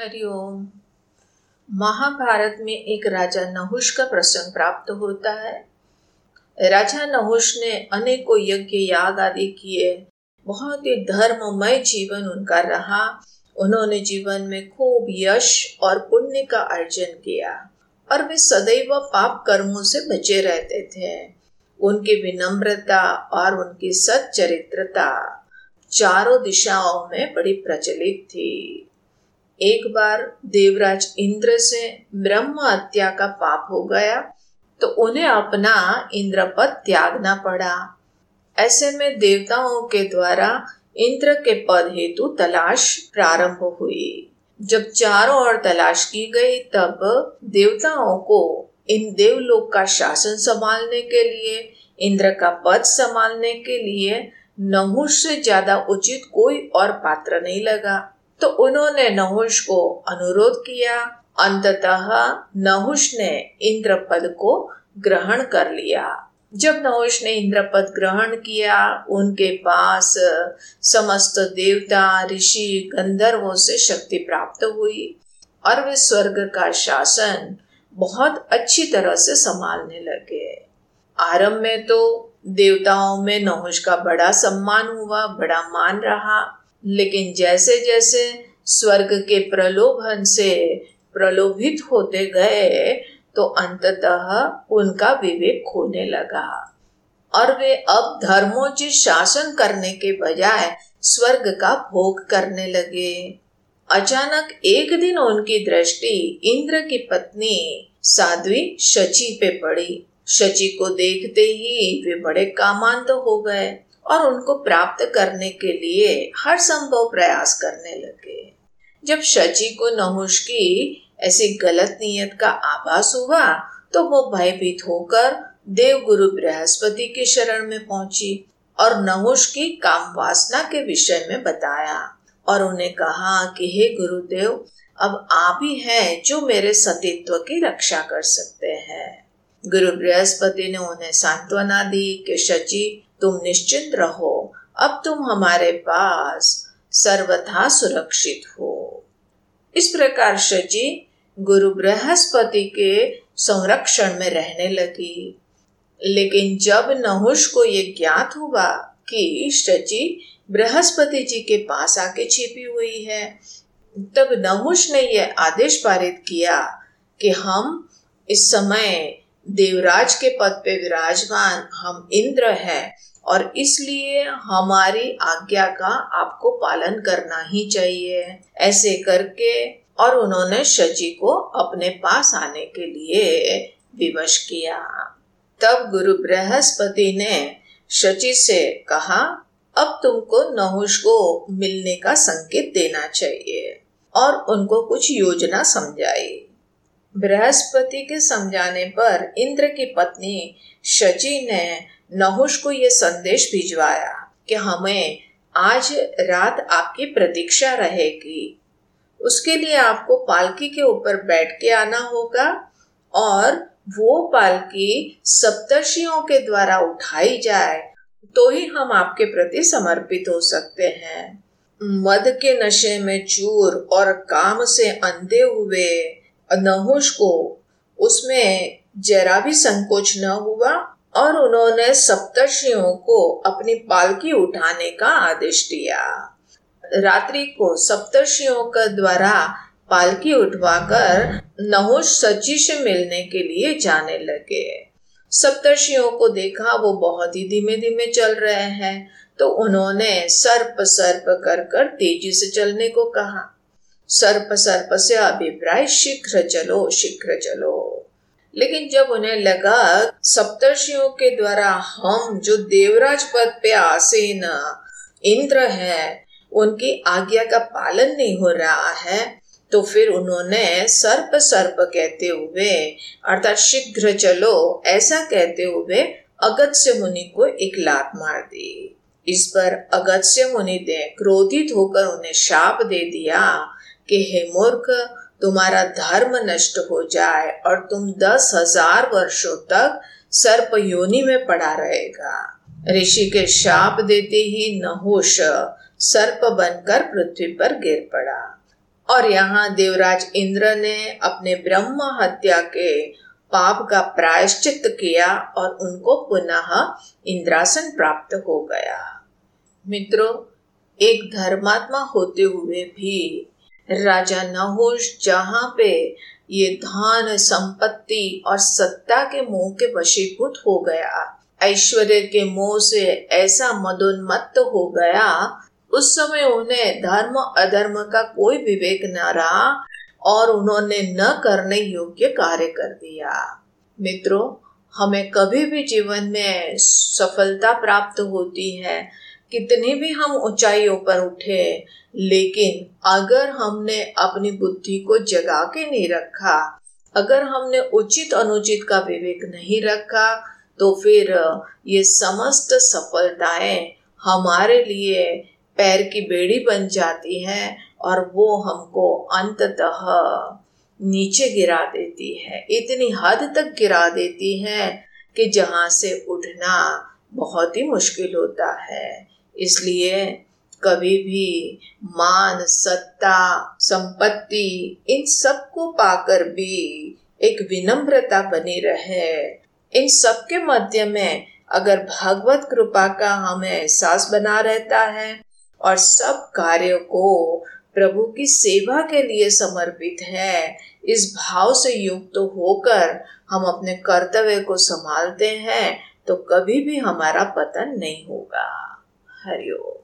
हरिओम महाभारत में एक राजा नहुष का प्रसंग प्राप्त होता है। राजा नहुष ने अनेकों यज्ञ, याग आदि किए। बहुत ही धर्ममय जीवन उनका रहा। उन्होंने जीवन में खूब यश और पुण्य का अर्जन किया और वे सदैव पाप कर्मों से बचे रहते थे। उनकी विनम्रता और उनकी सच्चरित्रता चारों दिशाओं में बड़ी प्रचलित थी। एक बार देवराज इंद्र से ब्रह्म हत्या का पाप हो गया तो उन्हें अपना इंद्र पद त्यागना पड़ा। ऐसे में देवताओं के द्वारा इंद्र के पद हेतु तलाश प्रारंभ हुई। जब चारों ओर तलाश की गई, तब देवताओं को इन देवलोक का शासन संभालने के लिए, इंद्र का पद संभालने के लिए नहुष से ज़्यादा उचित कोई और पात्र नहीं लगा। तो उन्होंने नहुष को अनुरोध किया। अंततः नहुष ने इंद्र पद को ग्रहण कर लिया। जब नहुष ने इंद्र पद ग्रहण किया, उनके पास समस्त देवता, ऋषि, गंधर्वों से शक्ति प्राप्त हुई और वे स्वर्ग का शासन बहुत अच्छी तरह से संभालने लगे। आरंभ में तो देवताओं में नहुष का बड़ा सम्मान हुआ, बड़ा मान रहा। लेकिन जैसे जैसे स्वर्ग के प्रलोभन से प्रलोभित होते गए तो अंततः उनका विवेक खोने लगा। और वे अब धर्मोचित शासन करने के बजाय स्वर्ग का भोग करने लगे। अचानक एक दिन उनकी दृष्टि इंद्र की पत्नी साध्वी शची पे पड़ी। शची को देखते ही वे बड़े कामांत हो गए। और उनको प्राप्त करने के लिए हर संभव प्रयास करने लगे। जब शची को नहुष की ऐसी गलत नीयत का आभास हुआ तो वो भयभीत होकर देव गुरु बृहस्पति के शरण में पहुँची और नहुष की काम वासना के विषय में बताया और उन्हें कहा कि, हे गुरुदेव, अब आप ही हैं जो मेरे सतीत्व की रक्षा कर सकते हैं। गुरु बृहस्पति ने उन्हें सांत्वना दी कि शची तुम निश्चिंत रहो, अब तुम हमारे पास सर्वथा सुरक्षित हो। इस प्रकार शची गुरु बृहस्पति के संरक्षण में रहने लगी। लेकिन जब नहुष को ये ज्ञात हुआ कि शची बृहस्पति जी के पास आके छिपी हुई है, तब नहुष ने यह आदेश पारित किया कि हम इस समय देवराज के पद पे विराजमान, हम इंद्र हैं। और इसलिए हमारी आज्ञा का आपको पालन करना ही चाहिए। ऐसे करके और उन्होंने शची को अपने पास आने के लिए विवश किया। तब गुरु बृहस्पति ने शची से कहा, अब तुमको नहुष को मिलने का संकेत देना चाहिए और उनको कुछ योजना समझाई। बृहस्पति के समझाने पर इंद्र की पत्नी शची ने नहुष को ये संदेश भिजवाया कि हमें आज रात आपकी प्रतीक्षा रहेगी। उसके लिए आपको पालकी के ऊपर बैठ के आना होगा और वो पालकी सप्तर्षियों के द्वारा उठाई जाए तो ही हम आपके प्रति समर्पित हो सकते हैं। मद के नशे में चूर और काम से अंधे हुए नहुष को उसमें जरा भी संकोच न हुआ। और उन्होंने सप्तर्षियों को अपनी पालकी उठाने का आदेश दिया। रात्रि को सप्तर्षियों का द्वारा पालकी उठवाकर नहुष सची से मिलने के लिए जाने लगे। सप्तर्षियों को देखा, वो बहुत ही धीमे धीमे चल रहे हैं तो उन्होंने सर्प सर्प कर कर तेज़ी से चलने को कहा। सर्प सर्प से अभिप्राय, शीघ्र चलो शीघ्र चलो। लेकिन जब उन्हें लगा, सप्तर्षियों के द्वारा हम जो देवराज पद पे आसीन इंद्र है, उनकी आज्ञा का पालन नहीं हो रहा है तो फिर उन्होंने सर्प सर्प कहते हुए, अर्थात शीघ्र चलो, ऐसा कहते हुए अगत्य मुनि को एक लात मार दी। इस पर अगत्य मुनि ने क्रोधित होकर उन्हें शाप दे दिया कि हे मूर्ख तुम्हारा धर्म नष्ट हो जाए और तुम दस हज़ार वर्षों तक सर्प योनि में पड़ा रहेगा। ऋषि के शाप देते ही नहोश सर्प बनकर पृथ्वी पर गिर पड़ा। और यहाँ देवराज इंद्र ने अपने ब्रह्म हत्या के पाप का प्रायश्चित किया और उनको पुनः इंद्रासन प्राप्त हो गया। मित्रों, एक धर्मात्मा होते हुए भी राजा नहुष जहाँ पे ये धन, संपत्ति और सत्ता के मोह के वशीभूत हो गया। ऐश्वर्य के मोह से ऐसा मदोन्मत्त हो गया, उस समय उन्हें धर्म अधर्म का कोई विवेक न रहा और उन्होंने न करने योग्य कार्य कर दिया। मित्रों, हमें कभी भी जीवन में सफलता प्राप्त होती है कितनी भी हम ऊंचाइयों पर उठे, लेकिन अगर हमने अपनी बुद्धि को जगा के नहीं रखा, अगर हमने उचित अनुचित का विवेक नहीं रखा तो फिर ये समस्त सफलताएँ हमारे लिए पैर की बेड़ी बन जाती है और वो हमको अंततः नीचे गिरा देती है। इतनी हद तक गिरा देती है कि जहाँ से उठना बहुत ही मुश्किल होता है। इसलिए कभी भी मान, सत्ता, संपत्ति, इन सबको पाकर भी एक विनम्रता बनी रहे। इन सब के मध्य में अगर भगवत कृपा का हमें एहसास बना रहता है और सब कार्यों को प्रभु की सेवा के लिए समर्पित है, इस भाव से युक्त तो होकर हम अपने कर्तव्य को संभालते हैं तो कभी भी हमारा पतन नहीं होगा। हरिओम।